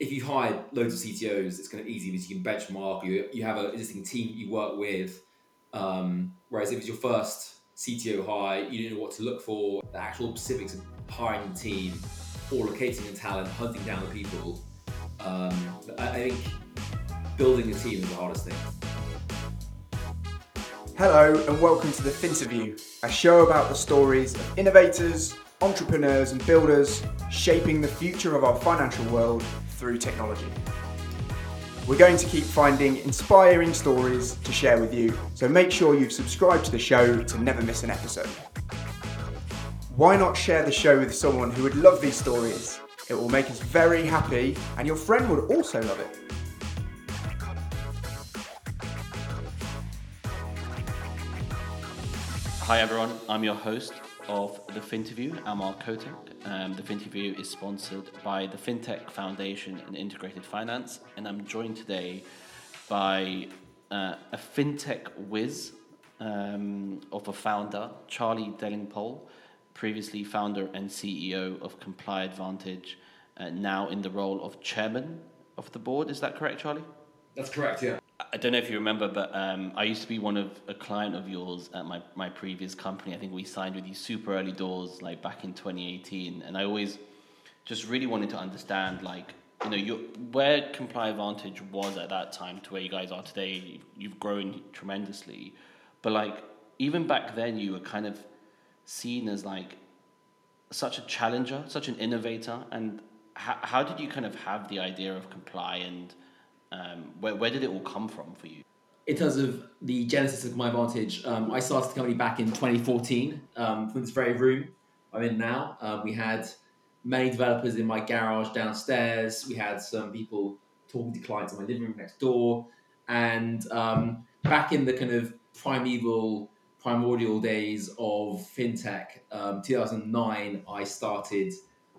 if you hired loads of CTOs, it's kind of easy because you can benchmark. You you have an existing team you work with. Um, whereas if it's your first CTO hire, you don't know what to look for. The actual specifics of hiring a team, or locating the talent, hunting down the people. Um, I, I think building a team is the hardest thing. Hello and welcome to the Finterview, a show about the stories of innovators, entrepreneurs, and builders shaping the future of our financial world through technology. We're going to keep finding inspiring stories to share with you, so make sure you've subscribed to the show to never miss an episode. Why not share the show with someone who would love these stories? It will make us very happy, and your friend would also love it. Hi everyone, I'm your host of the Finterview, Amar Kotek. Um, the Finterview is sponsored by the FinTech Foundation and Integrated Finance, and I'm joined today by uh, a FinTech whiz um, of a founder, Charlie Delingpole, previously founder and CEO of Comply Advantage, uh, now in the role of chairman of the board. Is that correct, Charlie? That's correct. Yeah. I don't know if you remember, but um, I used to be one of a client of yours at my, my previous company. I think we signed with you super early doors, like back in 2018. And I always just really wanted to understand, like, you know, your, where Comply Advantage was at that time to where you guys are today. You've grown tremendously. But, like, even back then, you were kind of seen as, like, such a challenger, such an innovator. And how, how did you kind of have the idea of Comply and um, where, where did it all come from for you? In terms of the genesis of Comply Advantage, um, I started the company back in 2014 um, from this very room I'm in now. Uh, we had many developers in my garage downstairs. We had some people talking to clients in my living room next door. And um, back in the kind of primeval, primordial days of fintech, um, 2009, I started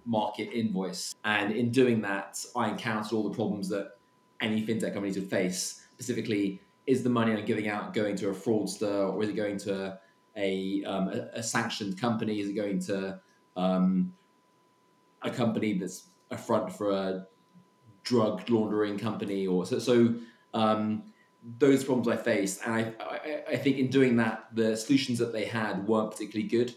Market Invoice. And in doing that, I encountered all the problems that any fintech companies would face. Specifically, is the money I'm giving out going to a fraudster or is it going to a, um, a, a, sanctioned company? Is it going to um, a company that's a front for a drug laundering company? Or so, so um, those problems I faced, and I, I, I, think in doing that, the solutions that they had weren't particularly good.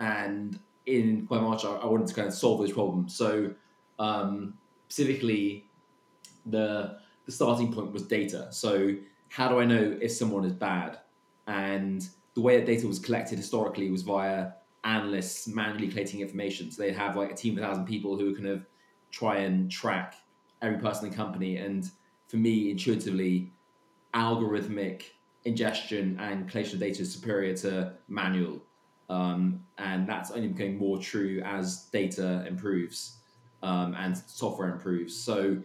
And in quite much, I, I wanted to kind of solve those problems. So um, specifically, the the starting point was data. So how do I know if someone is bad? And the way that data was collected historically was via analysts manually collating information. So they'd have like a team of thousand people who would kind of try and track every person in the company. And for me, intuitively, algorithmic ingestion and collation of data is superior to manual. Um, and that's only becoming more true as data improves um, and software improves. So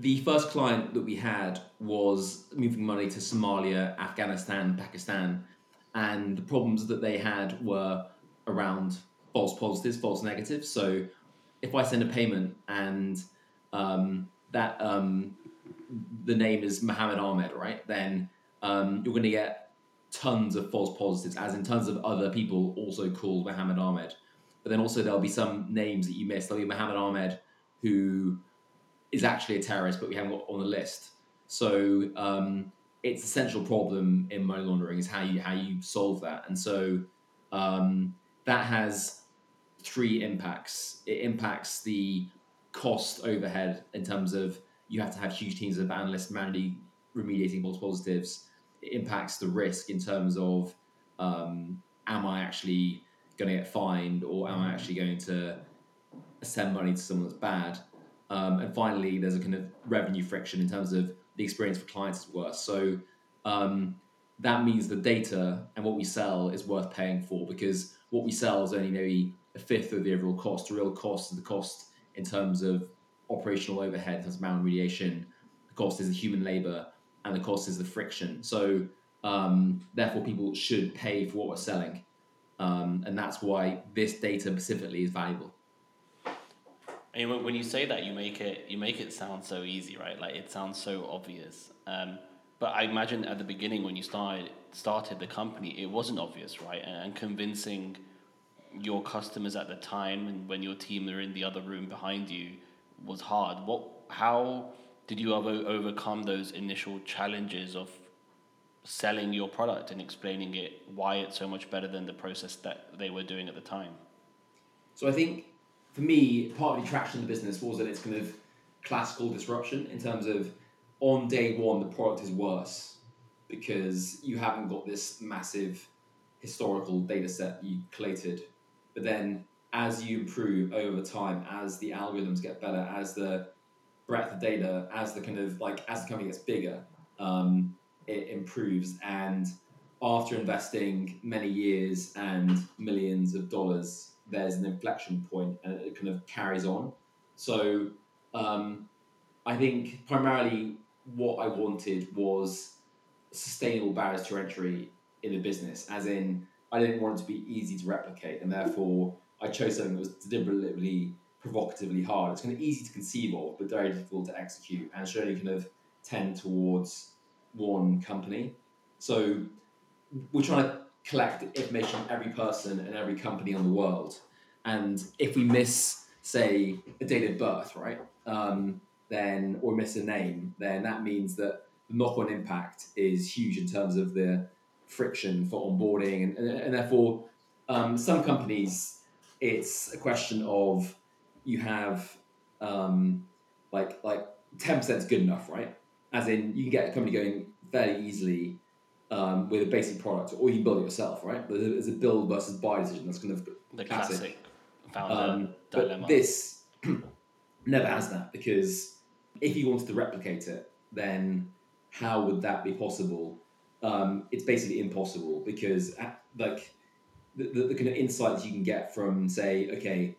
the first client that we had was moving money to Somalia, Afghanistan, Pakistan, and the problems that they had were around false positives, false negatives. So if I send a payment and um, that um, the name is Mohammed Ahmed, right? Then um, you're going to get tons of false positives, as in tons of other people also called Mohammed Ahmed. But then also there'll be some names that you miss. There'll be Mohammed Ahmed who is actually a terrorist, but we haven't got on the list. So um, it's a central problem in money laundering is how you how you solve that, and so um, that has three impacts. It impacts the cost overhead in terms of you have to have huge teams of analysts manually remediating false positives. It impacts the risk in terms of um, am I actually going to get fined or am I actually going to send money to someone that's bad? Um, and finally, there's a kind of revenue friction in terms of the experience for clients is worse. So um, that means the data and what we sell is worth paying for because what we sell is only maybe a fifth of the overall cost. The real cost is the cost in terms of operational overhead, in terms of malremediation. The cost is the human labor, and the cost is the friction. So um, therefore, people should pay for what we're selling, um, and that's why this data specifically is valuable. And when you say that, you make it you make it sound so easy, right? Like it sounds so obvious. Um, but I imagine at the beginning when you started started the company, it wasn't obvious, right? And convincing your customers at the time and when your team are in the other room behind you was hard. What how did you ever overcome those initial challenges of selling your product and explaining it why it's so much better than the process that they were doing at the time? So I think for me, part of the attraction of the business was that it's kind of classical disruption in terms of on day one the product is worse because you haven't got this massive historical data set you collated. But then as you improve over time, as the algorithms get better, as the breadth of data, as the kind of like as the company gets bigger, um, it improves. And after investing many years and millions of dollars, there's an inflection point and it kind of carries on. So um, I think primarily what I wanted was sustainable barriers to entry in the business, as in I didn't want it to be easy to replicate, and therefore I chose something that was deliberately provocatively hard. It's kind of easy to conceive of, but very difficult to execute, and should only kind of tend towards one company. So we're trying to collect information on every person and every company on the world, and if we miss, say, a date of birth, right, um, then or miss a name, then that means that the knock-on impact is huge in terms of the friction for onboarding, and, and, and therefore um, some companies it's a question of you have um, like like ten percent is good enough, right? As in, you can get a company going fairly easily um, with a basic product, or you build it yourself, right? But there's a build versus buy decision. That's kind of The classic. classic, founder Um, dilemma. but this never has that because if you wanted to replicate it, then how would that be possible? Um, it's basically impossible because uh, like the, the, the kind of insights you can get from say, okay,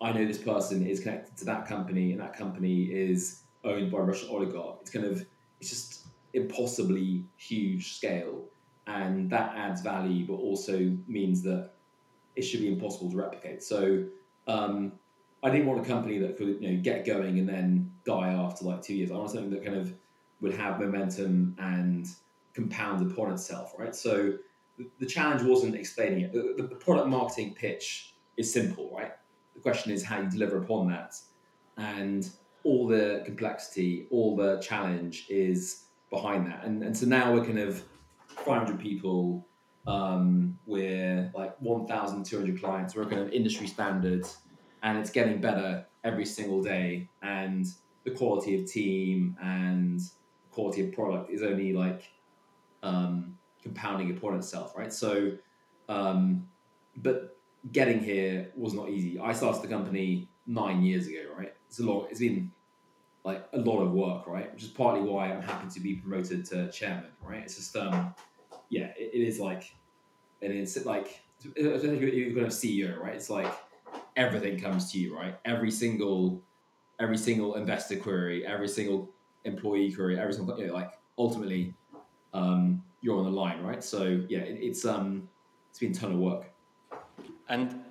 I know this person is connected to that company and that company is owned by a Russian oligarch. It's kind of it's just impossibly huge scale, and that adds value, but also means that it should be impossible to replicate. So um, I didn't want a company that could you know get going and then die after like two years. I want something that kind of would have momentum and compound upon itself, right? So the, challenge wasn't explaining it. The product marketing pitch is simple, right? The question is how you deliver upon that, and all the complexity, all the challenge is behind that. And and so now we're kind of 500 people. Um, we're like 1,200 clients. We're kind of industry standards, and it's getting better every single day. And the quality of team and quality of product is only like um, compounding upon itself, right? So, um, but getting here was not easy. I started the company nine years ago, right? It's a long, It's been like a lot of work, right? Which is partly why I'm happy to be promoted to chairman, right? It's just, um, yeah, it, it is like, and it's like you're to CEO, right? It's like everything comes to you, right? Every single, every single investor query, every single employee query, every single, you know, like ultimately, um, you're on the line, right? So yeah, it, it's um, it's been a ton of work. And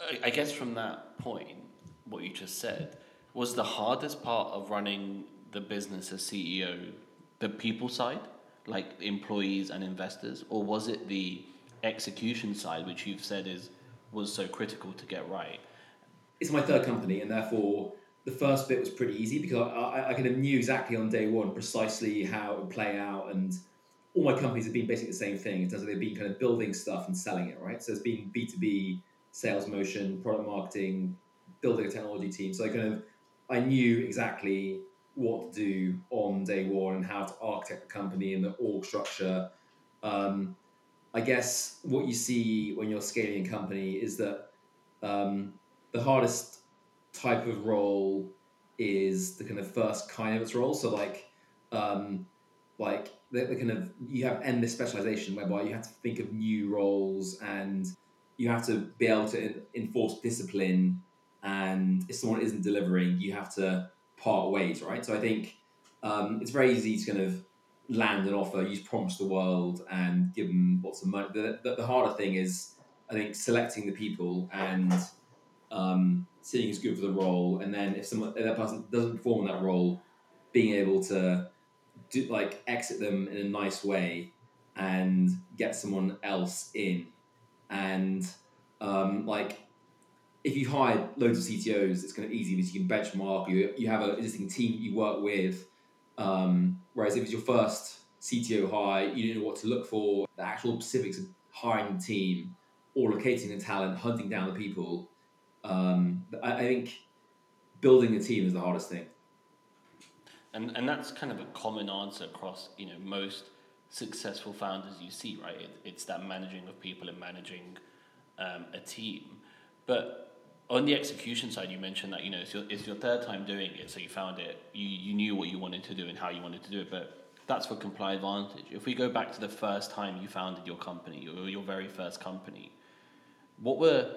I- I guess from that point, what you just said, was the hardest part of running the business as CEO the people side, like employees and investors, or was it the execution side, which you've said is was so critical to get right? It's my third company, and therefore the first bit was pretty easy because I, I, I kind of knew exactly on day one precisely how it would play out, and all my companies have been basically the same thing in terms of they've been kind of building stuff and selling it, right? So it's been B two B sales motion, product marketing, building a technology team. So I kind of I knew exactly what to do on day one and how to architect the company and the org structure. Um, I guess what you see when you're scaling a company is that um, the hardest type of role is the kind of first kind of its role. So like, um, like the, the kind of you have endless specialization whereby you have to think of new roles and you have to be able to enforce discipline. And if someone isn't delivering, you have to part ways, right? So I think um, it's very easy to kind of land an offer, you promise the world and give them lots of money. The, the, the harder thing is, I think, selecting the people and um, seeing who's good for the role, and then if someone if that person doesn't perform in that role, being able to do like exit them in a nice way and get someone else in, and um, like if you've hired loads of CTOs, it's kind of easy because you can benchmark. You you have an existing team you work with. Um, whereas if it's your first CTO hire, you don't know what to look for. The actual specifics of hiring the team, or locating the talent, hunting down the people. Um, I, I think building a team is the hardest thing. And and that's kind of a common answer across you know most successful founders you see, right? It, it's that managing of people and managing um, a team. But on the execution side, you mentioned that you know it's your, it's your third time doing it, so you found it, you, you knew what you wanted to do and how you wanted to do it. But that's for Comply Advantage. If we go back to the first time you founded your company, or your very first company, what were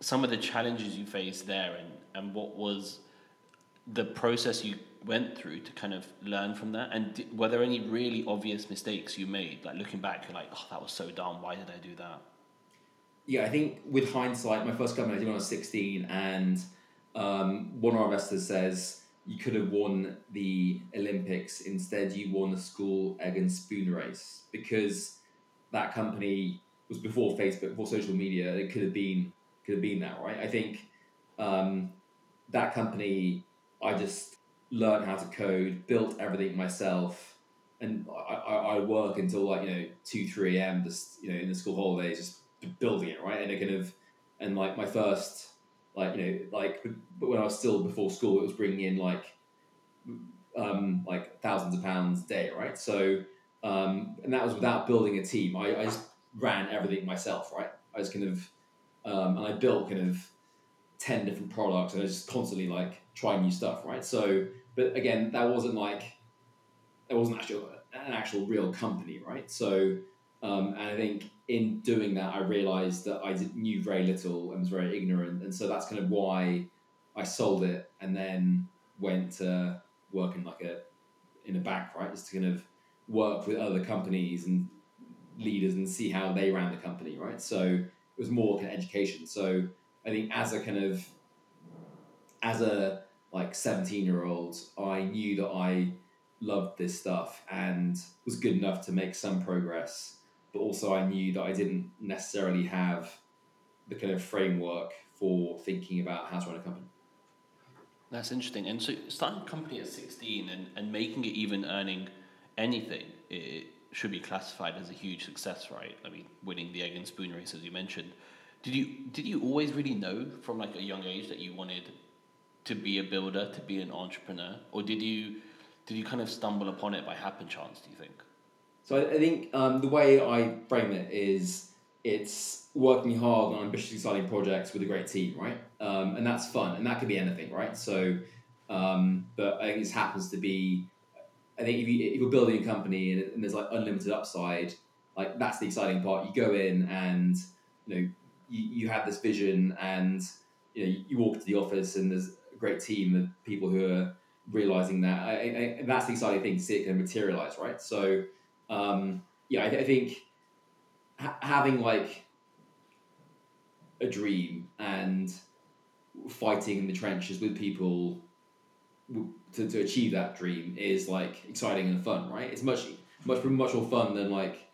some of the challenges you faced there, and, and what was the process you went through to kind of learn from that? And did, were there any really obvious mistakes you made? Like looking back, you're like, oh, that was so dumb. Why did I do that? Yeah, I think with hindsight, my first company I did when I was 16, and um, one of our investors says, you could have won the Olympics. Instead, you won the school egg and spoon race because that company was before Facebook, before social media. It could have been could have been that, right? I think um, that company, I just learned how to code, built everything myself, and I, I, I work until like you know two three a.m. just you know in the school holidays just building it, right? And it kind of and like my first like you know like but when I was still before school it was bringing in like um like thousands of pounds a day right? So um and that was without building a team. I, I just ran everything myself right? I was kind of um and I built kind of 10 different products and I was just constantly like trying new stuff right? So but again that wasn't like it wasn't actually an actual real company right? So um, and I think in doing that, I realized that I knew very little and was very ignorant. And so that's kind of why I sold it and then went to work in like a, in a back right? Just to kind of work with other companies and leaders and see how they ran the company, right? So it was more kind of education. So I think as a kind of, as a like 17 year old, I knew that I loved this stuff and was good enough to make some progress but also I knew that I didn't necessarily have the kind of framework for thinking about how to run a company. That's interesting. And so starting a company at 16 and, and making it even earning anything, it should be classified as a huge success, right? I mean, winning the egg and spoon race, as you mentioned. Did you did you always really know from like a young age that you wanted to be a builder, to be an entrepreneur, or did you did you kind of stumble upon it by happen chance? Do you think? So I, I think um, the way I frame it is it's working hard on ambitious, exciting projects with a great team, right? Um, and that's fun, and that could be anything, right? So, um, but I think this happens to be. I think if, you, if you're building a company and, and there's like unlimited upside, like that's the exciting part. You go in and you know you, you have this vision, and you know you walk to the office and there's a great team of people who are realizing that. I, I, that's the exciting thing to see it kind of materialize, right? So um, yeah, I, I think ha- having like a dream and fighting in the trenches with people to, to achieve that dream is like exciting and fun, right? It's much much much more fun than like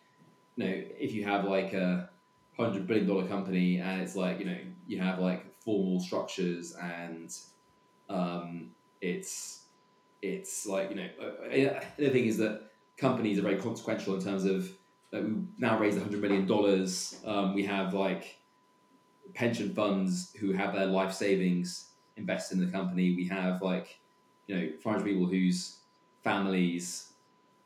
you know if you have like a hundred billion dollar company and it's like you know you have like formal structures and um, it's it's like you know uh, the thing is that companies are very consequential in terms of like we now raised hundred million dollars. Um, we have like pension funds who have their life savings invested in the company. We have like you know financial people whose families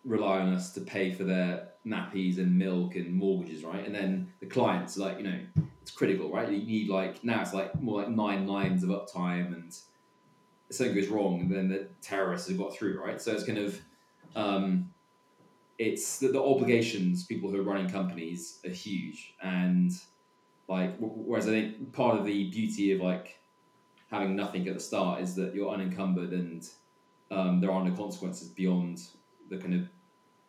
rely on us to pay for their nappies and milk and mortgages, right? And then the clients, like you know, it's critical, right? You need like now it's like more like nine nines of uptime, and something goes wrong, and then the terrorists have got through, right? So it's kind of um, it's the, the obligations people who are running companies are huge. And like whereas i think part of the beauty of like having nothing at the start is that you're unencumbered and um, there are no consequences beyond the kind of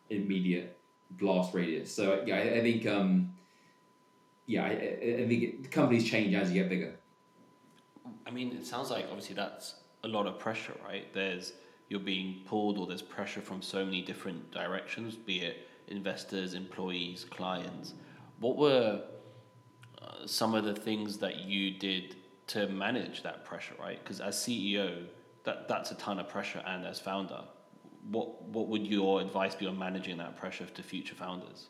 immediate blast radius. So yeah i, I think um, yeah I, I think it, companies change as you get bigger. I mean it sounds like obviously that's a lot of pressure right? There's you're being pulled or there's pressure from so many different directions, be it investors, employees, clients. What were uh, some of the things that you did to manage that pressure, right? Because as CEO, that that's a ton of pressure, and as founder, what what would your advice be on managing that pressure to future founders?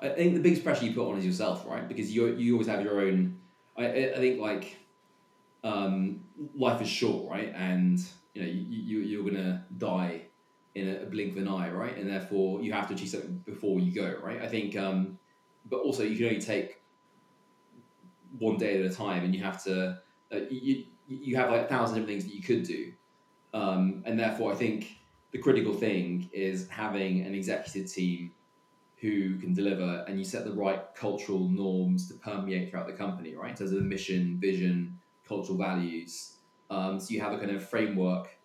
I think the biggest pressure you put on is yourself, right? Because you you always have your own. I I think like, um, life is short, right? And you know you, you you're gonna die in a blink of an eye, right? And therefore you have to achieve something before you go, right? I think, um, but also you can only take one day at a time, and you have to uh, you you have like a thousand different things that you could do, um, and therefore I think the critical thing is having an executive team who can deliver, and you set the right cultural norms to permeate throughout the company, right? In terms of the mission, vision, cultural values. Um, so you have a kind of framework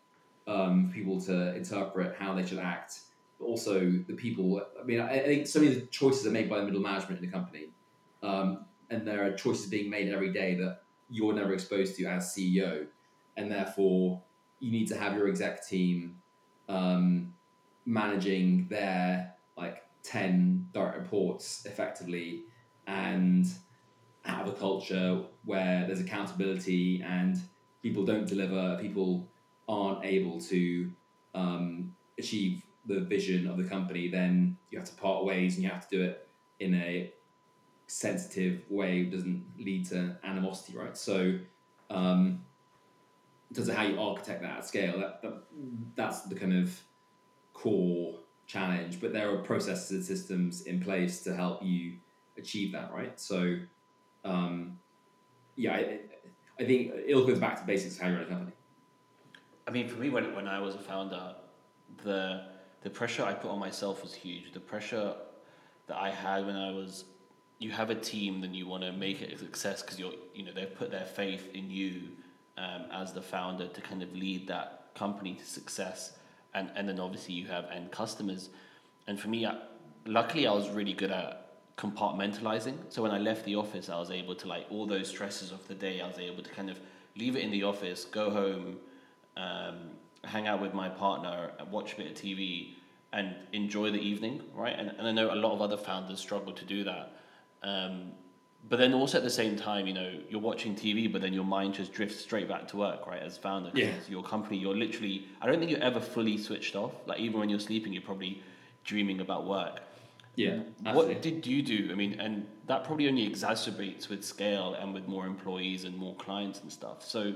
um, for people to interpret how they should act, but also the people. I mean, I, I think so many of the choices are made by the middle management in the company, um, and there are choices being made every day that you're never exposed to as CEO, and therefore you need to have your exec team um, managing their like 10 direct reports effectively and have a culture where there's accountability and people don't deliver, people aren't able to um, achieve the vision of the company, then you have to part ways and you have to do it in a sensitive way doesn't lead to animosity, right? So, um, in terms of how you architect that at scale, that, that that's the kind of core challenge. But there are processes and systems in place to help you achieve that, right? So, um, yeah, I think it all goes back to basics how you run a company. I mean, for me, when, when I was a founder, the the pressure I put on myself was huge. The pressure that I had when I was, you have a team, then you want to make it a success because you're, you know, they've put their faith in you um, as the founder to kind of lead that company to success, and and then obviously you have end customers, and for me, I, luckily I was really good at compartmentalizing. So when I left the office, I was able to like all those stresses of the day, I was able to kind of leave it in the office, go home um, hang out with my partner, watch a bit of TV, and enjoy the evening, right? And, and I know a lot of other founders struggle to do that. Um, but then also at the same time, you know, you're watching TV, but then your mind just drifts straight back to work, right? As founder, Yeah. your company, you're literally, I don't think you're ever fully switched off. Like even when you're sleeping, you're probably dreaming about work. Yeah, What did you do? I mean, and that probably only exacerbates with scale and with more employees and more clients and stuff. So,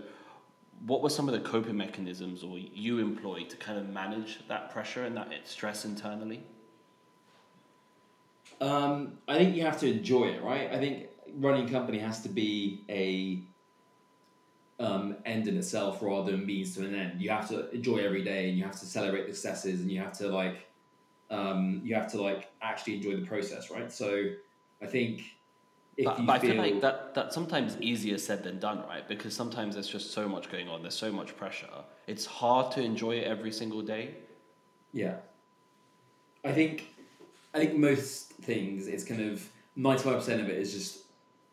what were some of the coping mechanisms or you employed to kind of manage that pressure and that stress internally? Um, I think you have to enjoy it, right? I think running a company has to be a um, end in itself rather than means to an end. You have to enjoy every day, and you have to celebrate the successes, and you have to like, um, you have to like actually enjoy the process, right? So, I think if But, you but I feel, feel like that that's sometimes easier said than done, right? Because sometimes there's just so much going on, there's so much pressure. It's hard to enjoy it every single day. Yeah. I think I think most things it's kind of ninety five percent of it is just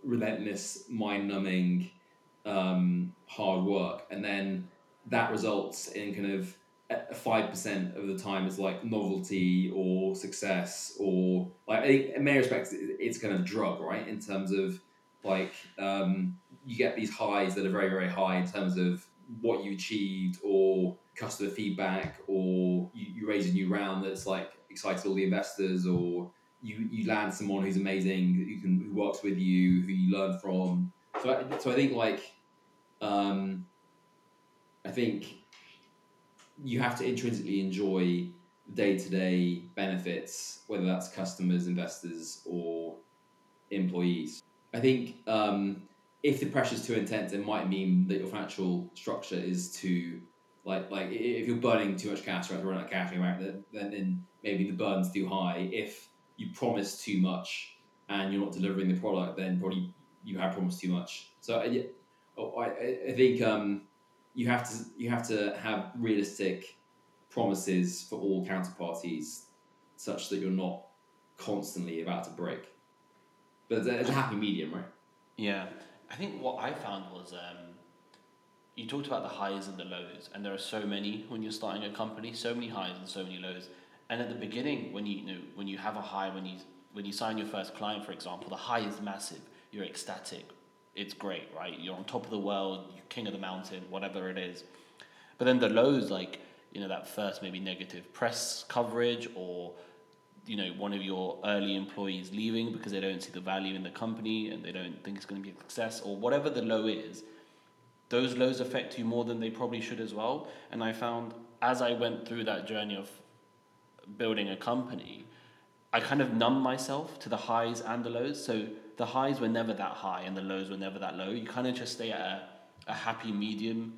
relentless, mind numbing, um, hard work. And then that results in kind of five percent of the time it's like novelty or success or like I think in many respects it's kind of drug, right? In terms of like um, you get these highs that are very, very high in terms of what you achieved or customer feedback or you, you raise a new round that's like excited all the investors or you, you land someone who's amazing who can who works with you who you learn from so I, so I think like um, I think you have to intrinsically enjoy day to day benefits whether that's customers investors or employees I think um, if the pressure is too intense, it might mean that your financial structure is too like like if you're burning too much cash or have to run out of cash, right, then, then maybe the burn's too high. If you promise too much and you're not delivering the product, then probably you have promised too much. So I, oh, I- I think um, you have to you have to have realistic promises for all counterparties, such that you're not constantly about to break. But it's a, happy medium, right? Yeah, I think what I found was um, you talked about the highs and the lows, and there are so many when you're starting a company, so many highs and so many lows. And at the beginning, when you, you know when you have a high, when you when you sign your first client, for example, the high is massive. you're ecstatic. It's great, right? You're on top of the world, you're king of the mountain, whatever it is. But then the lows, like you know, that first maybe negative press coverage or you know one of your early employees leaving because they don't see the value in the company and they don't think it's going to be a success or whatever the low is those lows affect you more than they probably should as well and i found as i went through that journey of building a company i kind of numb myself to the highs and the lows so the highs were never that high and the lows were never that low. You kind of just stay at a, a happy medium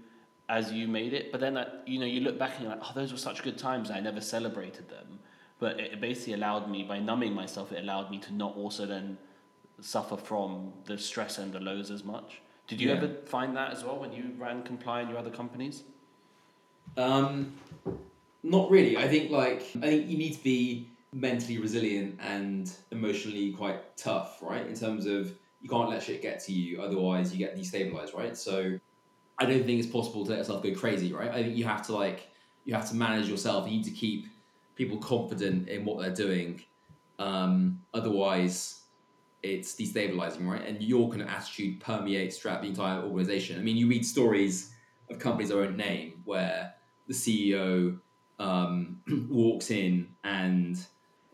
as you made it. But then uh, you know you look back and you're like oh those were such good times. I never celebrated them. But it basically allowed me by numbing myself it allowed me to not also then suffer from the stress and the lows as much. Did you Yeah. ever find that as well when you ran comply and your other companies? Um, not really. I think like I think you need to be mentally resilient and emotionally quite tough, right? In terms of you can't let shit get to you, otherwise you get destabilized, right? So I don't think it's possible to let yourself go crazy, right? I think you have to like you have to manage yourself. You need to keep people confident in what they're doing. Um, otherwise, it's destabilizing, right? And your kind of attitude permeates throughout the entire organization. I mean, you read stories of companies I won't name where the CEO um, walks in and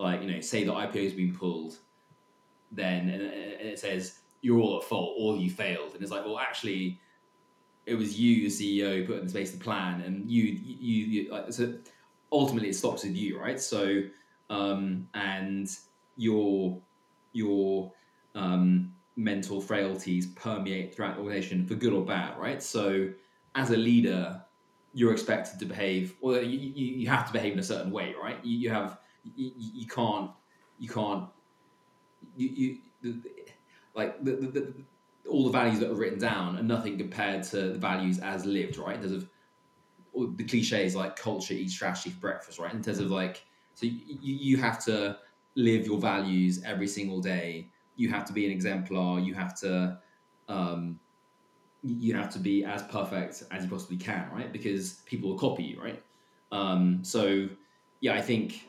like you know say the IPO has been pulled, then and, it says you're all at fault, all you failed, and it's like well actually it was you the CEO put in place the plan, and you you, you like so ultimately it stops with you, right? So um, and your your um, mental frailties permeate throughout the organization for good or bad, right? So as a leader, you're expected to behave, or you, you, you have to behave in a certain way, right? You, you have you, you can't you can't you, you like the, the, the all the values that are written down are nothing compared to the values as lived, right? In terms of the cliches like culture eats strategy for breakfast, right? In terms of like, so you, you have to live your values every single day. You have to be an exemplar. You have to, um, you have to be as perfect as you possibly can, right? Because people will copy you, right? Um, so, yeah, I think,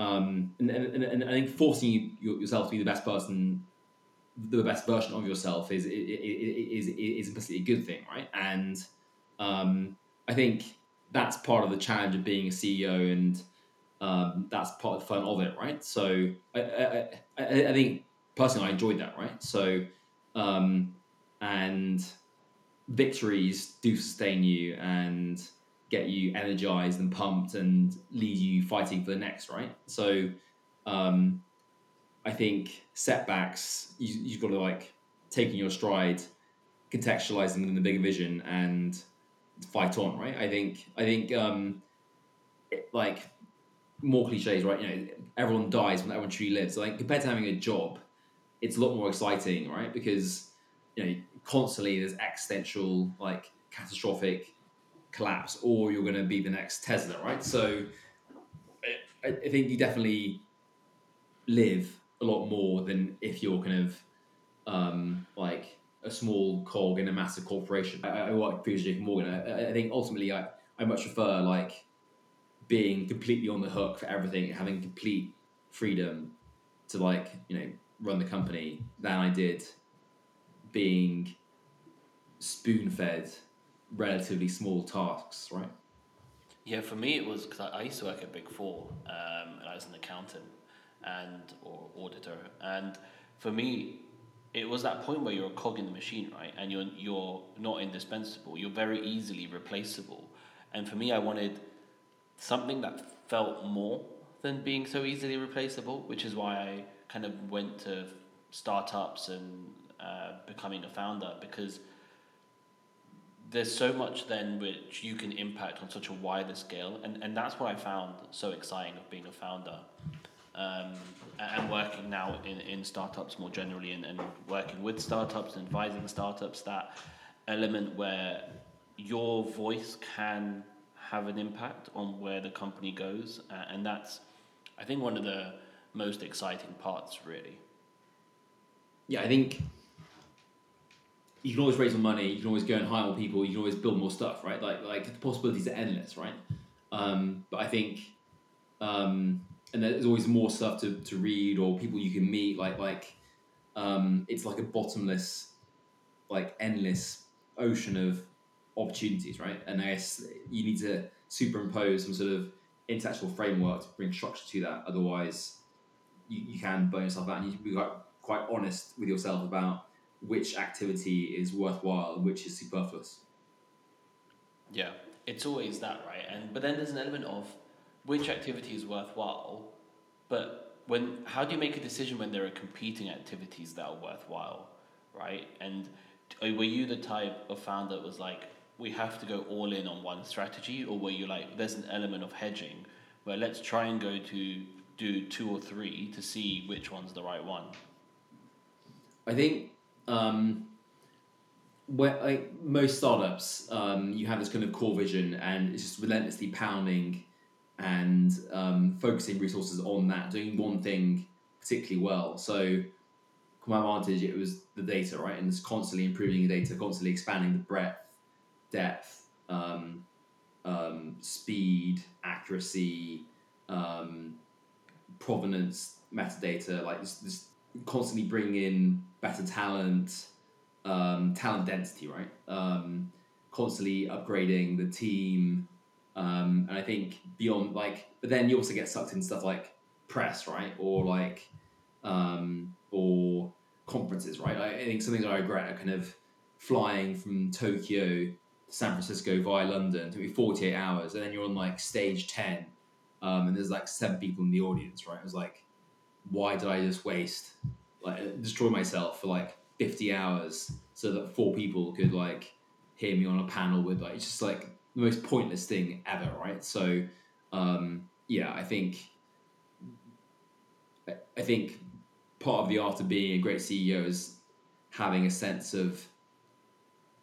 um, and, and, and, I think forcing you, yourself to be the best person the best version of yourself is is is, is implicitly a good thing, right? And um, I think that's part of the challenge of being a CEO, and um, that's part of the fun of it, right? So I, I, I, I think personally, I enjoyed that, right? So um, and victories do sustain you and get you energized and pumped and leave you fighting for the next, right? So um, I think setbacks you, you've got to like taking your stride, contextualize them in the bigger vision, and fight on. Right? I think I think um, it- like more cliches, right? You know, everyone dies when everyone truly lives. So, like compared to having a job, it's a lot more exciting, right? Because you know constantly there's existential like catastrophic collapse, or you're going to be the next Tesla, right? So I, I think you definitely live a lot more than if you're kind of um, like a small cog in a massive corporation. I, I work for JP Morgan. I, I think ultimately I, I much prefer like being completely on the hook for everything, having complete freedom to like you know run the company than I did being spoon fed relatively small tasks, right? Yeah, for me it was because I, used to work at Big Four, um, and I was an accountant and or auditor, and for me, it was that point where you're a cog in the machine, right? And you're you're not indispensable. You're very easily replaceable, and for me, I wanted something that felt more than being so easily replaceable, which is why I kind of went to startups and uh, becoming a founder because there's so much then which you can impact on such a wider scale and, and that's what i found so exciting of being a founder. Um, and working now in, in startups more generally and, and working with startups and advising startups that element where your voice can have an impact on where the company goes uh, and that's i think one of the most exciting parts really. Yeah, I think you can always raise more money. You can always go and hire more people. You can always build more stuff, right? Like like the possibilities are endless, right? Um, but I think, um, and there's always more stuff to, to read or people you can meet. Like like, um, it's like a bottomless, like endless ocean of opportunities, right? And I guess you need to superimpose some sort of intellectual framework to bring structure to that. Otherwise, you, you can burn yourself out, and you can be quite, quite honest with yourself about which activity is worthwhile and which is superfluous. Yeah, it's always that, right? And but then there's an element of which activity is worthwhile, but when how do you make a decision when there are competing activities that are worthwhile, right? And uh, were you the type of founder that was like, we have to go all in on one strategy, or were you like, there's an element of hedging where let's try and go to do two or three to see which one's the right one? I think um, where like most startups, um, you have this kind of core vision, and it's just relentlessly pounding and um, focusing resources on that, doing one thing particularly well. So, Comply Advantage, it was the data, right? And it's constantly improving the data, constantly expanding the breadth, depth, um, um, speed, accuracy, um, provenance, metadata, like just, constantly bringing in better talent, um, talent density, right? Um, constantly upgrading the team. Um, and I think beyond like, but then you also get sucked in stuff like press, right? Or like, um, or conferences, right? I, I think something that I regret are kind of flying from Tokyo to San Francisco via London. It me 48 hours. And then you're on like stage 10. Um, and there's like seven people in the audience, right? I was like, why did I just waste, like, destroy myself for like 50 hours so that four people could like hear me on a panel with like, it's just like the most pointless thing ever, right? So, um, yeah, I think, I think part of the art of being a great CEO is having a sense of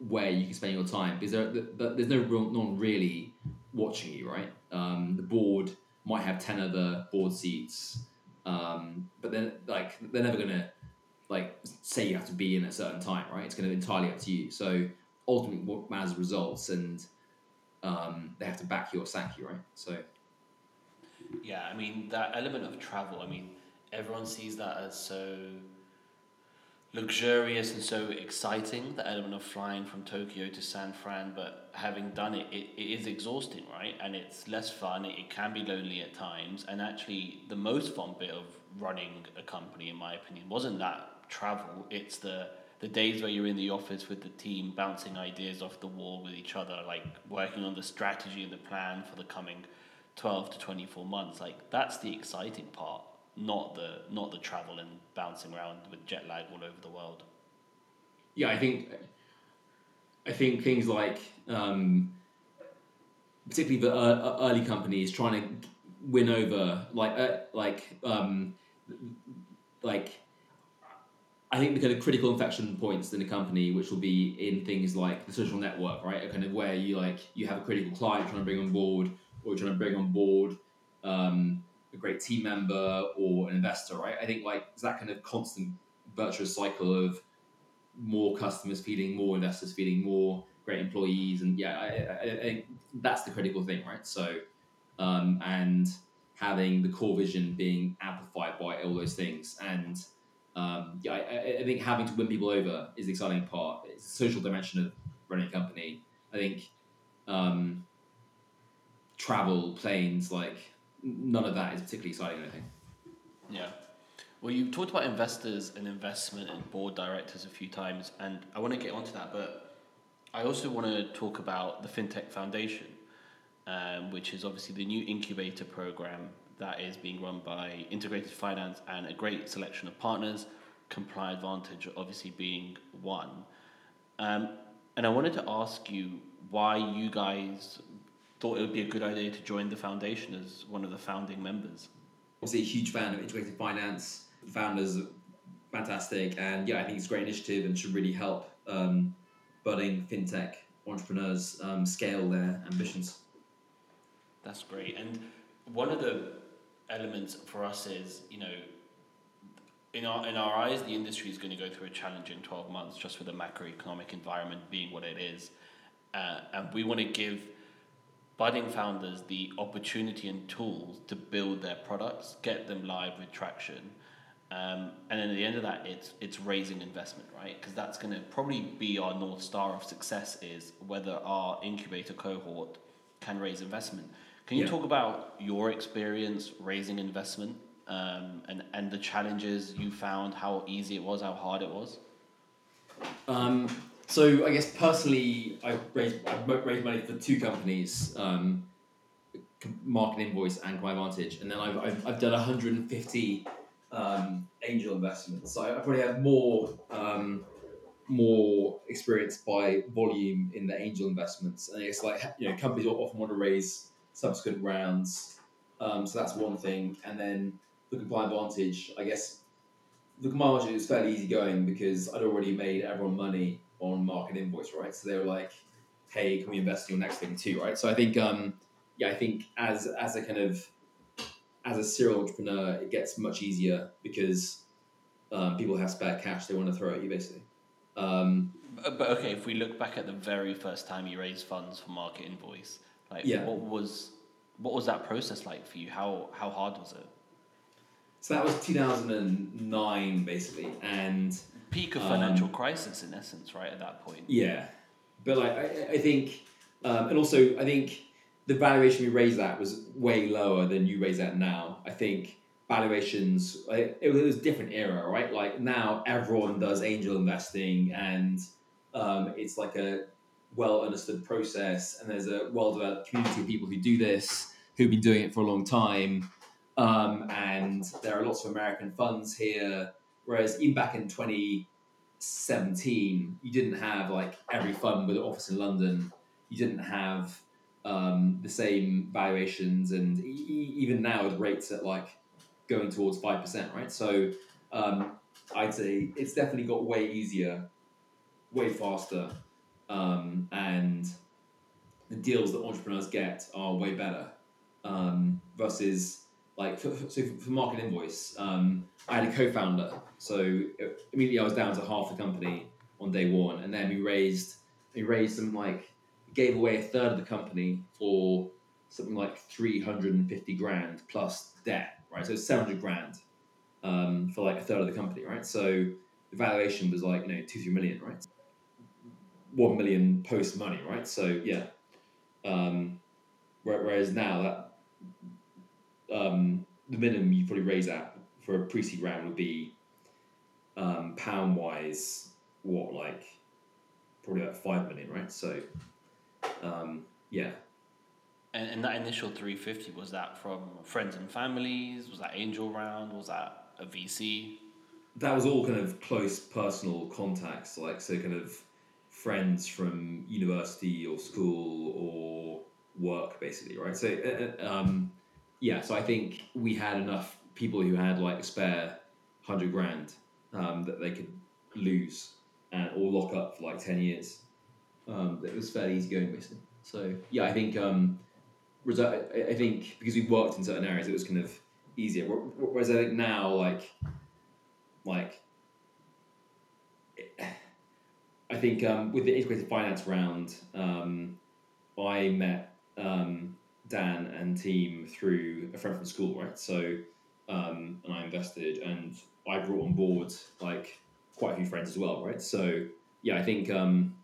where you can spend your time because there, there's no real, no one really watching you, right? Um, the board might have ten other board seats, um, but then like they're never gonna like say you have to be in a certain time, right? It's gonna be entirely up to you. So ultimately, what matters is results, and um, they have to back you or sack you, right? So yeah, I mean that element of travel. I mean, everyone sees that as so luxurious and so exciting, the element of flying from Tokyo to San Fran, but having done it, it, it is exhausting, right? And it's less fun, it, it can be lonely at times. And actually, the most fun bit of running a company, in my opinion, wasn't that travel, it's the the days where you're in the office with the team bouncing ideas off the wall with each other like working on the strategy and the plan for the coming 12 to 24 months like that's the exciting part not the not the travel and bouncing around with jet lag all over the world. Yeah, I think I think things like um, particularly the uh, early companies trying to win over like uh, like um, like I think the kind of critical inflection points in a company, which will be in things like the social network, right? A kind of where you like you have a critical client trying to bring on board, or you're trying to bring on board um, a great team member or an investor, right? I think like it's that kind of constant virtuous cycle of more customers feeding more investors feeding more great employees, and yeah, I, I, I think that's the critical thing, right? So, um, and having the core vision being amplified by all those things, and um, yeah, I, I, think having to win people over is the exciting part. It's a social dimension of running a company. I think um, travel, planes, like none of that is particularly exciting. I think. Yeah. Well, you talked about investors and investment and board directors a few times, and I want to get onto that, but I also want to talk about the FinTech Foundation, um, which is obviously the new incubator program that is being run by Integrated Finance and a great selection of partners, Comply Advantage obviously being one. Um, and I wanted to ask you why you guys thought it would be a good idea to join the foundation as one of the founding members. Obviously, a huge fan of integrated finance. The founders are fantastic, and yeah, I think it's a great initiative and should really help um, budding fintech entrepreneurs um, scale their ambitions. That's great. And one of the elements for us is, you know, in our in our eyes, the industry is going to go through a challenging twelve months, just with the macroeconomic environment being what it is, uh, and we want to give budding founders the opportunity and tools to build their products, get them live with traction, Um, and then at the end of that, it's it's raising investment, right? Because that's going to probably be our north star of success is whether our incubator cohort can raise investment. Can you Yeah. talk about your experience raising investment um, and and the challenges you found, how easy it was, how hard it was? Um, so I guess personally, I raised I raised money for two companies, um, Market Invoice and Comply Advantage, and then I've, I've, I've done 150 um, angel investments. So I probably have more um, more experience by volume in the angel investments, and it's like you know companies often want to raise subsequent rounds, um, so that's one thing, and then the Comply Advantage, I guess the margin was fairly easy going because I'd already made everyone money on market invoice, right? So they were like, "Hey, can we invest in your next thing too?" Right? So I think, um, yeah, I think as as a kind of as a serial entrepreneur, it gets much easier because um, people have spare cash they want to throw at you, basically. Um, But, but okay, if we look back at the very first time you raised funds for Market Invoice, like Yeah. what was what was that process like for you? How how hard was it? so that was 2009, basically, and Peak of Um, financial crisis, in essence, right at that point. Yeah, but like I, I think, um, and also I think the valuation we raised that was way lower than you raise that now. I think valuations it was, it was a different era, right? Like now everyone does angel investing, and um, it's like a well understood process, and there's a well developed community of people who do this who've been doing it for a long time, um, and there are lots of American funds here. Whereas even back in 2017, you didn't have like every fund with an office in London. You didn't have um, the same valuations, and e- even now with rates at like going towards five percent, right? So um, I'd say it's definitely got way easier, way faster, um, and the deals that entrepreneurs get are way better um, versus like for, so for market invoice. Um, I had a co-founder, so immediately I was down to half the company on day one, and then we raised we raised some like gave away a third of the company for something like three hundred and fifty grand plus debt, right? So seven hundred grand um, for like a third of the company, right? So the valuation was like you know two three million, right? One million post money, right? So yeah. Um, whereas now that um, the minimum you probably raise at for a pre-seed round would be um, pound wise what like probably about five million right so um, yeah And, and that initial 350, was that from friends and families? Was that angel round? Was that a VC? that was all kind of close personal contacts like so kind of friends from university or school or work basically right so uh, uh, um, yeah so i think we had enough people who had like a spare 100 grand um, that they could lose and or lock up for like 10 years. Um, it was fairly easy going basically. So yeah i think um, I think because we worked in certain areas it was kind of easier. Whereas i think now like like I think um, with the integrated finance round, um, I met um, Dan and team through a friend from school, right? So, um, and I invested, and I brought on board like quite a few friends as well, right? So, yeah, I think um,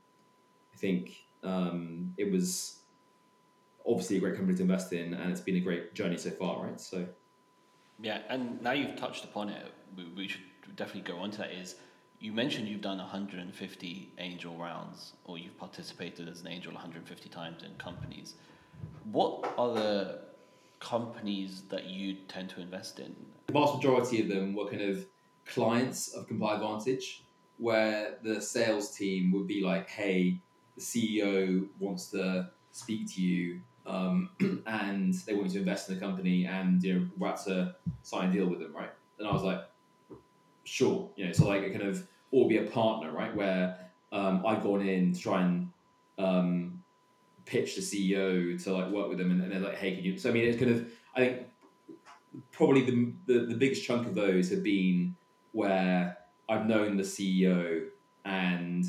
I think um, it was obviously a great company to invest in, and it's been a great journey so far, right? So, Yeah, and now you've touched upon it, we, we should definitely go on to that. Is you mentioned you've done 150 angel rounds, or you've participated as an angel 150 times in companies. What are the companies that you tend to invest in? the vast majority of them were kind of clients of Comply Advantage, where the sales team would be like, "Hey, the CEO wants to speak to you, um, and they want you to invest in the company, and you know, we're about to sign a deal with them, right?" And I was like, "Sure," you know, so like it kind of or be a partner, right, where um, I've gone in to try and um, pitch the CEO to like work with them, and, and they're like, "Hey, can you?" So I mean, it's kind of I think probably the, the the biggest chunk of those have been where I've known the CEO and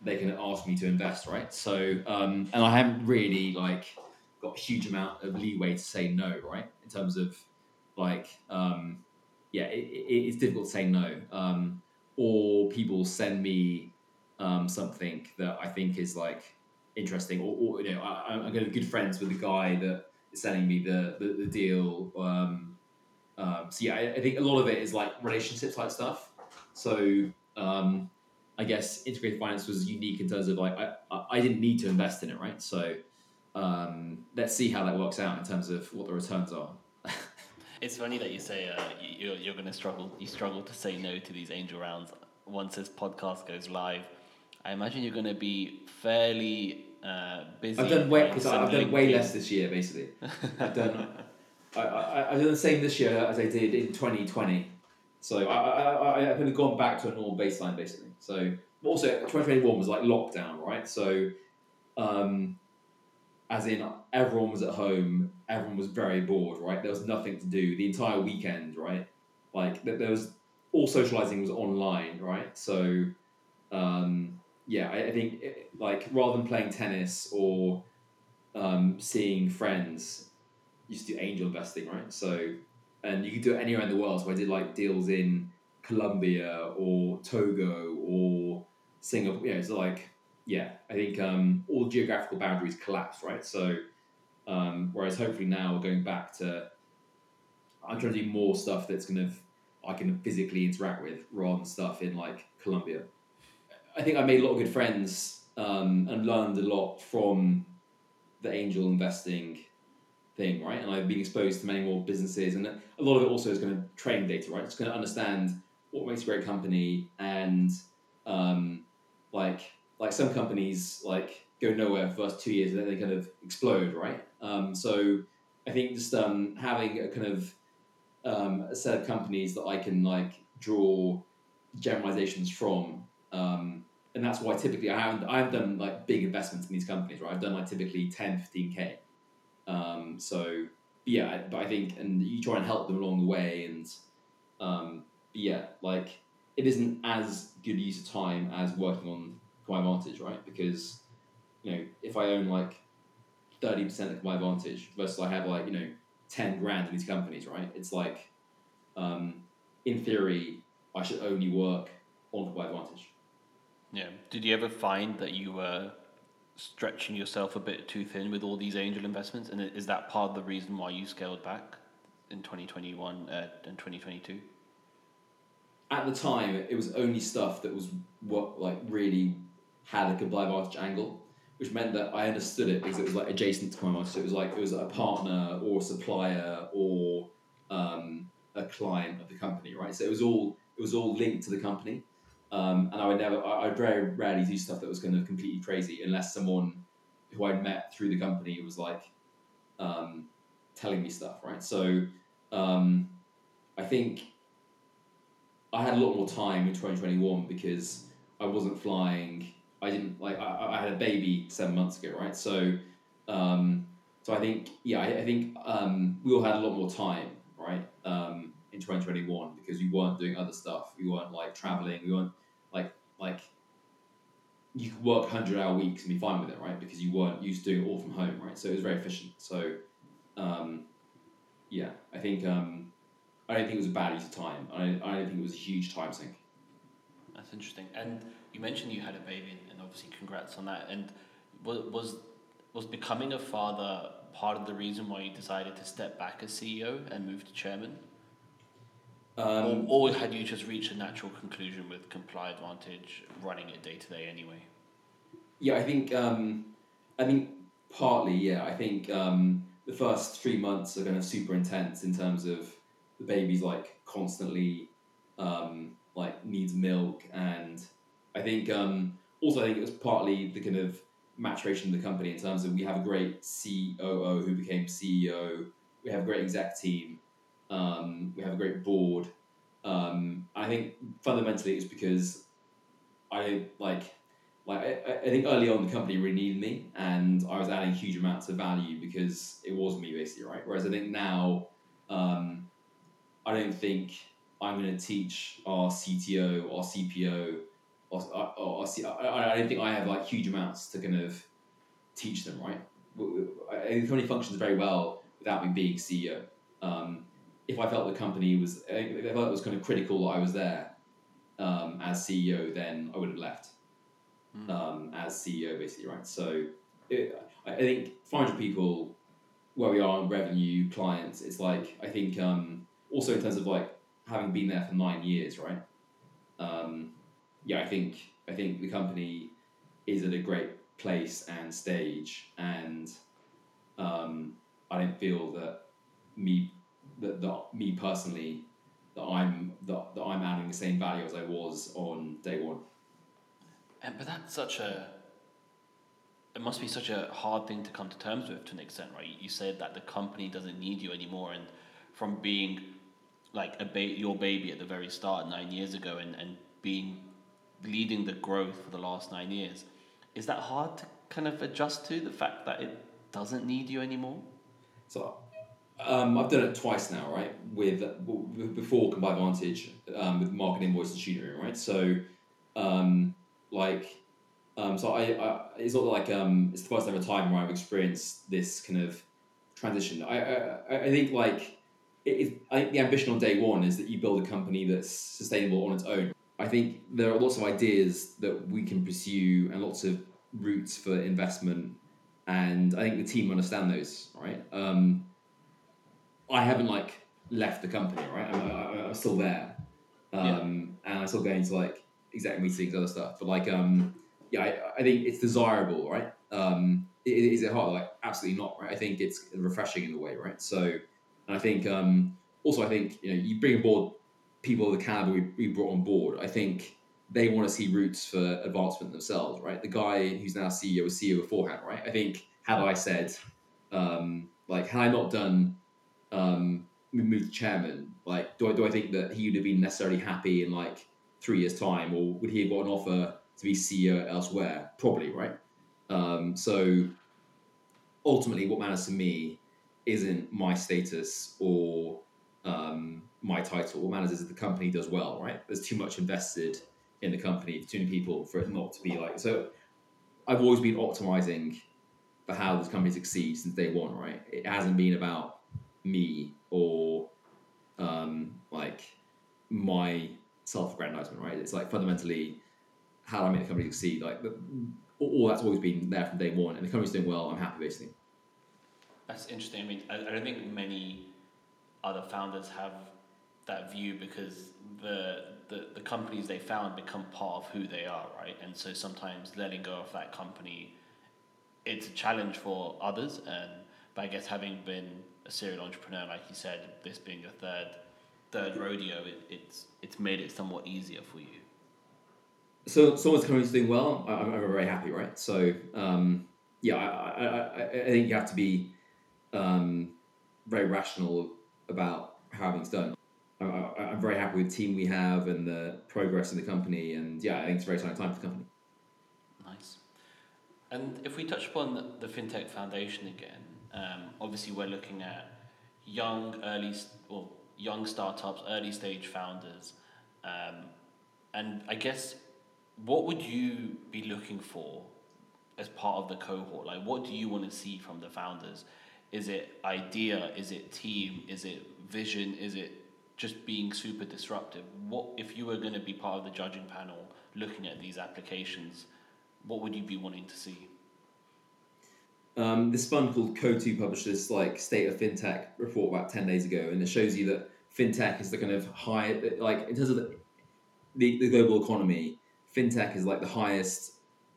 they can ask me to invest, right? So um, and I haven't really like got a huge amount of leeway to say no, right? In terms of like um, yeah, it, it, it's difficult to say no. Um, or people send me um, something that I think is like interesting, or, or you know, I, I'm going to be good friends with the guy that is selling me the the, the deal. Um, um, so yeah, I, I think a lot of it is like relationship type stuff. So um, I guess integrated finance was unique in terms of like I, I didn't need to invest in it, right? So um, let's see how that works out in terms of what the returns are. It's funny that you say uh, you- you're, you're going to struggle. You struggle to say no to these angel rounds once this podcast goes live. I imagine you're going to be fairly uh, busy. I've done way because I've done way less this year. Basically, I've done I, I, I've done the same this year as I did in 2020. So I, I, I, I've kind of gone back to a normal baseline basically. So also 2021 was like lockdown, right? So um, as in everyone was at home, everyone was very bored, right? There was nothing to do the entire weekend, right? Like th- there was all socializing was online, right? So um, yeah, I, I think it, like rather than playing tennis or um, seeing friends, you used to do angel investing, right? So and you could do it anywhere in the world. So I did like deals in Colombia or Togo or Singapore. Yeah, so like yeah, I think um, all geographical boundaries collapse, right? So um, whereas hopefully now we're going back to I'm trying to do more stuff that's kind of I can physically interact with rather than stuff in like Colombia. I think I made a lot of good friends um, and learned a lot from the angel investing thing, right? And I've been exposed to many more businesses, and a lot of it also is going to train data, right? It's going to understand what makes a great company, and um, like like some companies like go nowhere for the first two years, and then they kind of explode, right? Um, so I think just um, having a kind of um, a set of companies that I can like draw generalizations from. Um, and that's why typically I haven't I've done like big investments in these companies, right? I've done like typically 10, 15k. Um, so yeah, but I think and you try and help them along the way, and um, yeah, like it isn't as good use of time as working on Comply Advantage, right? Because you know if I own like thirty percent of Comply Advantage versus I have like you know ten grand in these companies, right? It's like um, in theory I should only work on Comply Advantage. Yeah. Did you ever find that you were stretching yourself a bit too thin with all these angel investments? And is that part of the reason why you scaled back in 2021 uh, and 2022? at the time it was only stuff that was what like really had like a advantage angle which meant that I understood it because it was like adjacent to Comply Advantage so it was like it was a partner or a supplier or um, a client of the company right so it was all it was all linked to the company um, and I would never I, I very rarely do stuff that was kind of completely crazy unless someone who I'd met through the company was like um, telling me stuff right so um, I think I had a lot more time in 2021 because I wasn't flying. I didn't like. I, I had a baby seven months ago, right? So, um, so I think yeah, I, I think um, we all had a lot more time, right? Um, in 2021 because we weren't doing other stuff. We weren't like traveling. We weren't like. You could work hundred hour weeks and be fine with it, right? Because you weren't used to doing it all from home, right? So it was very efficient. So, um, yeah, I think um, I don't think it was a bad use of time. I, I don't think it was a huge time sink. That's interesting. And you mentioned you had a baby, and obviously, congrats on that. And was was was becoming a father part of the reason why you decided to step back as CEO and move to chairman, Um, or, or had you just reached a natural conclusion with Comply Advantage running it day to day anyway? yeah, I think um, I think partly yeah. I think um, the first three months are kind of super intense in terms of the baby's like constantly um, like needs milk, and I think um, also I think it was partly the kind of maturation of the company in terms of we have a great COO who became CEO. We have a great exec team. Um, we have a great board. Um, I think fundamentally it's because I like like I, I think early on the company really needed me and I was adding huge amounts of value because it was me basically right? Whereas I think now um, I don't think I'm going to teach our CTO or CPO or, or, or I, I don't think I have like huge amounts to kind of teach them right? I think the company functions very well without me being CEO um, if I felt the company was, if I felt it was kind of critical that I was there um, as CEO, then I would have left Mm. um, as CEO, basically, right? So it, I think 500 people, where we are on revenue, clients, it's like, I think um, also in terms of like having been there for nine years, right? Um, yeah, I think I think the company is at a great place and stage, and um, I don't feel that me that, that me personally that I'm that, that I'm adding the same value as I was on day one. And but that's such a. It must be such a hard thing to come to terms with to an extent, right? You said that the company doesn't need you anymore, and from being like a ba- your baby at the very start nine years ago, and, and being leading the growth for the last nine years, is that hard to kind of adjust to the fact that it doesn't need you anymore? So um, I've done it twice now, right? With before Comply Advantage um, with market invoice and tutoring, right? So um, like um, so I, I it's not like um, it's the first ever time where I've experienced this kind of transition. I I, I think like it, it, I think the ambition on day one is that you build a company that's sustainable on its own. I think there are lots of ideas that we can pursue and lots of routes for investment, and I think the team understand those, right? Um, I haven't like left the company, right? I'm, I, I'm still there, um, and I'm still going to like exec meetings, other stuff. But like, um, yeah, I, I think it's desirable, right? Um, is it hard? Like, absolutely not, right? I think it's refreshing in a way, right? So, and I think um, also I think you know you bring aboard people of the caliber we, we brought on board. I think they want to see routes for advancement themselves, right? The guy who's now CEO was CEO beforehand, right? I think had I said, um, like, had I not done um, to chairman, like, do I do I think that he would have been necessarily happy in like three years' time, or would he have got an offer to be CEO elsewhere? Probably, right? Um, so ultimately, what matters to me isn't my status or um, my title. What matters is that the company does well, right? There's too much invested in the company, too many people for it not to be like. So I've always been optimizing for how this company succeeds since day one, right? It hasn't been about me or um, like my self-aggrandizement, right? It's like fundamentally how do I make the company succeed. Like all that's always been there from day one, and the company's doing well. I'm happy basically. That's interesting. I mean, I, I don't think many other founders have that view because the, the the companies they found become part of who they are, right? And so sometimes letting go of that company, it's a challenge for others. And but I guess having been serial entrepreneur, like you said, this being your third third rodeo, it, it's it's made it somewhat easier for you. So someone's company's doing well. I'm, I'm very happy, right? So um, yeah, I, I, I, think you have to be um, very rational about how everything's done. I, I, I'm very happy with the team we have and the progress in the company, and yeah, I think it's a very exciting time for the company. Nice. And if we touch upon the, the FinTech Foundation again, um, obviously we're looking at young, early, well, young startups, early stage founders, um, and I guess what would you be looking for as part of the cohort? Like, what do you want to see from the founders? Is it idea? Is it team? Is it vision? Is it just being super disruptive? What if you were going to be part of the judging panel looking at these applications? What would you be wanting to see? Um, this fund called Coatue published this like state of fintech report about ten days ago, and it shows you that fintech is the kind of high, like in terms of the, the, the global economy, fintech is like the highest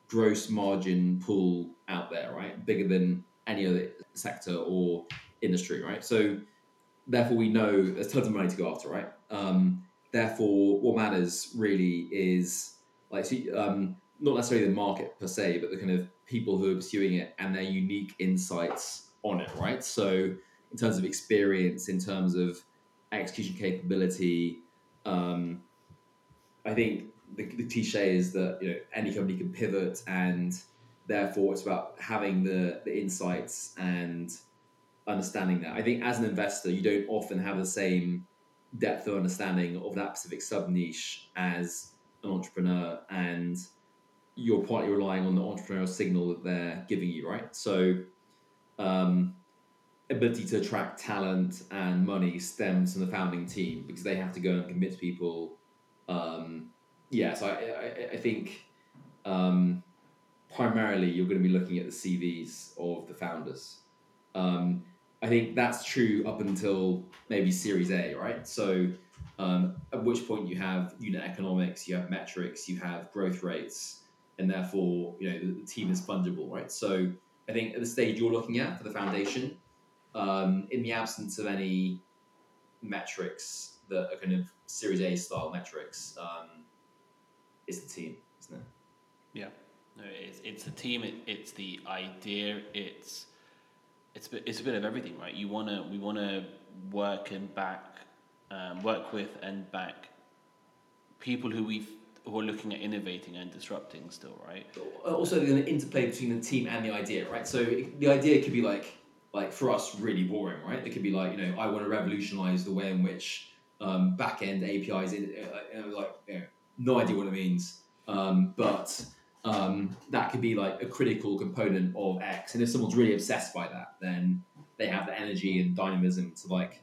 gross margin pool out there, right? Bigger than any other sector or industry, right? So therefore, we know there's tons of money to go after, right? Um, therefore, what matters really is like see, um, not necessarily the market per se, but the kind of people who are pursuing it and their unique insights on it, right? So, in terms of experience, in terms of execution capability, um, I think the, the cliche is that you know any company can pivot, and therefore it's about having the the insights and understanding that. I think as an investor, you don't often have the same depth of understanding of that specific sub niche as an entrepreneur and you're partly relying on the entrepreneurial signal that they're giving you, right? So, um, ability to attract talent and money stems from the founding team because they have to go and commit people. Um, yeah, so I, I, I think um, primarily you're going to be looking at the CVs of the founders. Um, I think that's true up until maybe Series A, right? So um, at which point you have unit economics, you have metrics, you have growth rates, and therefore you know the, the team is fungible, right? So I think at the stage you're looking at for the foundation, um, in the absence of any metrics that are kind of Series A style metrics, um, is the team, isn't it? Yeah, no, it's it's the team. It, it's the idea. It's it's a bit, it's a bit of everything, right? You wanna we wanna work and back, um, work with and back people who we who are looking at innovating and disrupting still, right? also the interplay between the team and the idea, right? So the idea could be like like for us really boring, right? It could be like you know I want to revolutionize the way in which um, back end APIs, in, uh, uh, like you know, no idea what it means, um, but um, that could be like a critical component of X. And if someone's really obsessed by that, then they have the energy and dynamism to like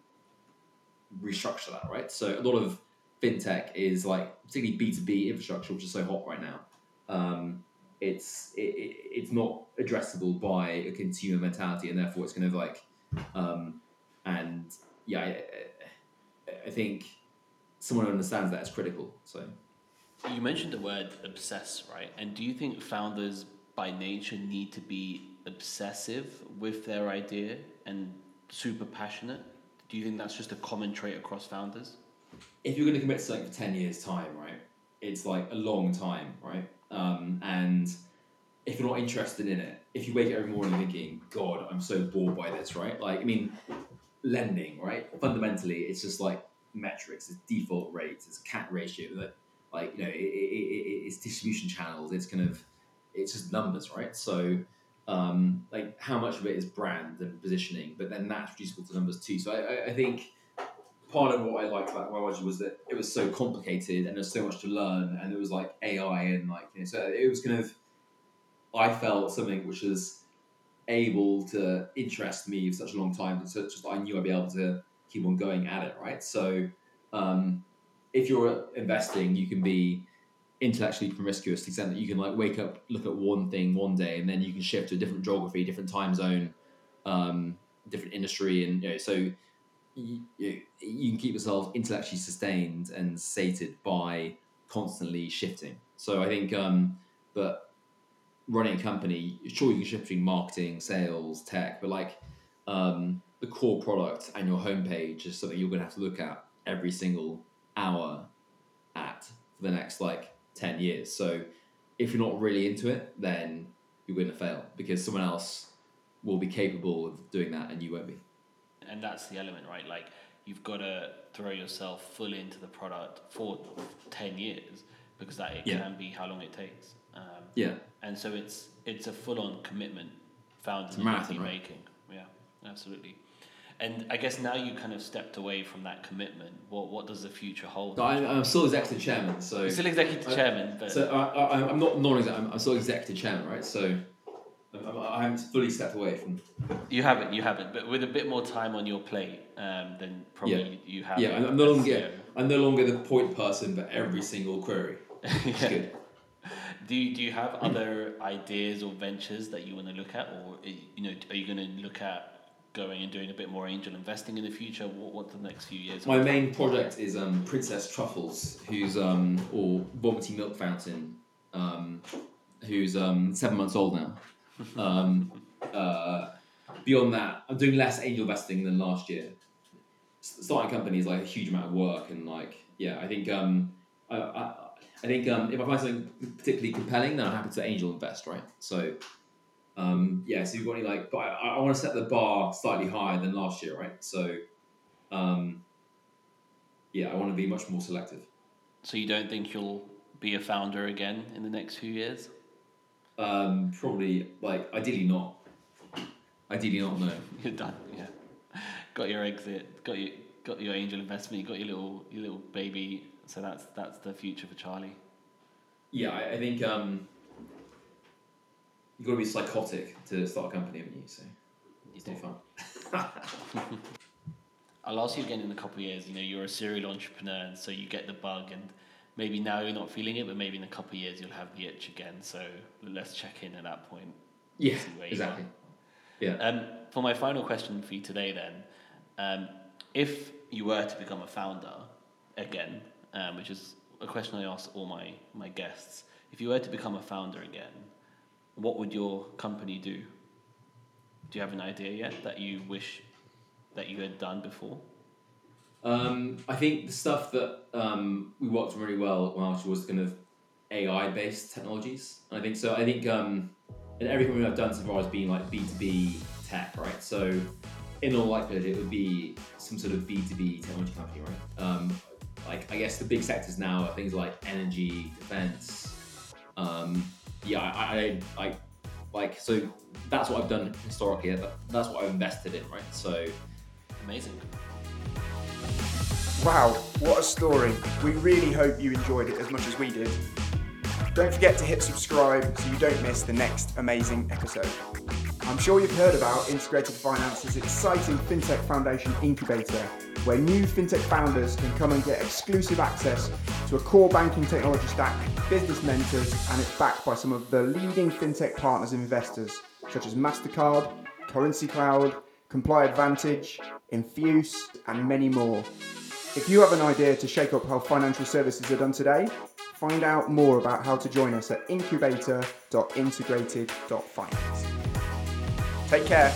restructure that, right? So a lot of fintech is like particularly B two B infrastructure, which is so hot right now. Um, it's it, it, it's not addressable by a consumer mentality, and therefore it's kind of like, um, and yeah, I, I think someone who understands that is critical. So You mentioned the word obsess, right? And do you think founders by nature need to be obsessive with their idea and super passionate? Do you think that's just a common trait across founders? If you're going to commit to something for 10 years time right it's like a long time right? Um, and if you're not interested in it if you wake up every morning thinking god i'm so bored by this right? Like i mean lending right? Fundamentally it's just like metrics it's default rates it's cat ratio that like you know it, it, it, it's distribution channels it's kind of it's just numbers right? So um, like how much of it is brand and positioning but then that's reducible to numbers too. So I, I think part of what I liked about biology was that it was so complicated and there's so much to learn, and it was like AI and like you know, so it was kind of I felt something which was able to interest me for such a long time, so just I knew I'd be able to keep on going at it, right? So um, if you're investing, you can be intellectually promiscuous to the extent that you can like wake up, look at one thing one day, and then you can shift to a different geography, different time zone, um, different industry, and you know so you, you, can keep yourself intellectually sustained and sated by constantly shifting. So I think, um, but running a company, sure you can shift between marketing, sales, tech, but like um, the core product and your homepage is something you're going to have to look at every single hour at for the next like 10 years. So if you're not really into it, then you're going to fail because someone else will be capable of doing that and you won't be. And that's the element, right? Like you've got to throw yourself fully into the product for 10 years because that it Yeah. can be how long it takes. Um, Yeah. and so it's it's a full on commitment a to marathon, right? making. Yeah, absolutely. And I guess now you kind of stepped away from that commitment. What what does the future hold? I'm, I'm still executive chairman, so You're still executive I- chairman, but So I, I, I'm not non-executive. I'm, I'm still executive chairman, right? So I haven't fully stepped away from. you haven't, you haven't. But with a bit more time on your plate, um, then probably you have. Yeah, I'm, no longer. Yeah, I'm no longer the point person for every single query. Yeah. good. Do you, do you have other ideas or ventures that you want to look at, or uh, you know, are you going to look at going and doing a bit more angel investing in the future? What what the next few years? My main project is um, Princess Truffles, who's um, or Vomiting Milk Fountain, um, who's um, seven months old now. Um, uh, beyond that, I'm doing less angel investing than last year. Starting is like a huge amount of work, and like yeah, I think um, I, I, I think um, if I find something particularly compelling, then I'm happy to angel invest, right? So um, yeah, so you've got any like, but I, I want to set the bar slightly higher than last year, right? So um, yeah, I want to be much more selective. So you don't think you'll be a founder again in the next few years? Um, probably like ideally not. Ideally not. No. You're done. Yeah, got your exit, got your got your angel investment, you got your little your little baby. So that's that's the future for Charlie. Yeah, I, I think um, you've got to be psychotic to start a company, haven't you? So It's not fun. I'll ask you again in a couple of years. You know, you're a serial entrepreneur, and so you get the bug, and maybe now you're not feeling it, but maybe in a couple of years you'll have the itch again. So let's check in at that point. Yeah, See where you exactly. Yeah. Um, for my final question for you today, then, um, if you were to become a founder again, um, which is a question I ask all my, my guests, if you were to become a founder again, what would your company do? Do you have an idea yet that you wish that you had done before? Um, I think the stuff that um, we worked on really well when Archie was kind of AI based technologies. And I think so. I think um, and everything I've done so far has been like B two B tech, right? So in all likelihood, it would be some sort of B two B technology company, right? Um, like I guess the big sectors now are things like energy, defense. Um, yeah, I, I, I like so that's what I've done historically. That's what I've invested in, right? So Amazing. Wow, what a story. We really hope you enjoyed it as much as we did. Don't forget to hit subscribe so you don't miss the next amazing episode. I'm sure you've heard about Integrated Finance's exciting FinTech Foundation incubator, where new FinTech founders can come and get exclusive access to a core banking technology stack, business mentors, and it's backed by some of the leading FinTech partners and investors, such as MasterCard, Currency Cloud, Comply Advantage, Infuse, and many more. If you have an idea to shake up how financial services are done today, find out more about how to join us at incubator.integrated.finance. Take care.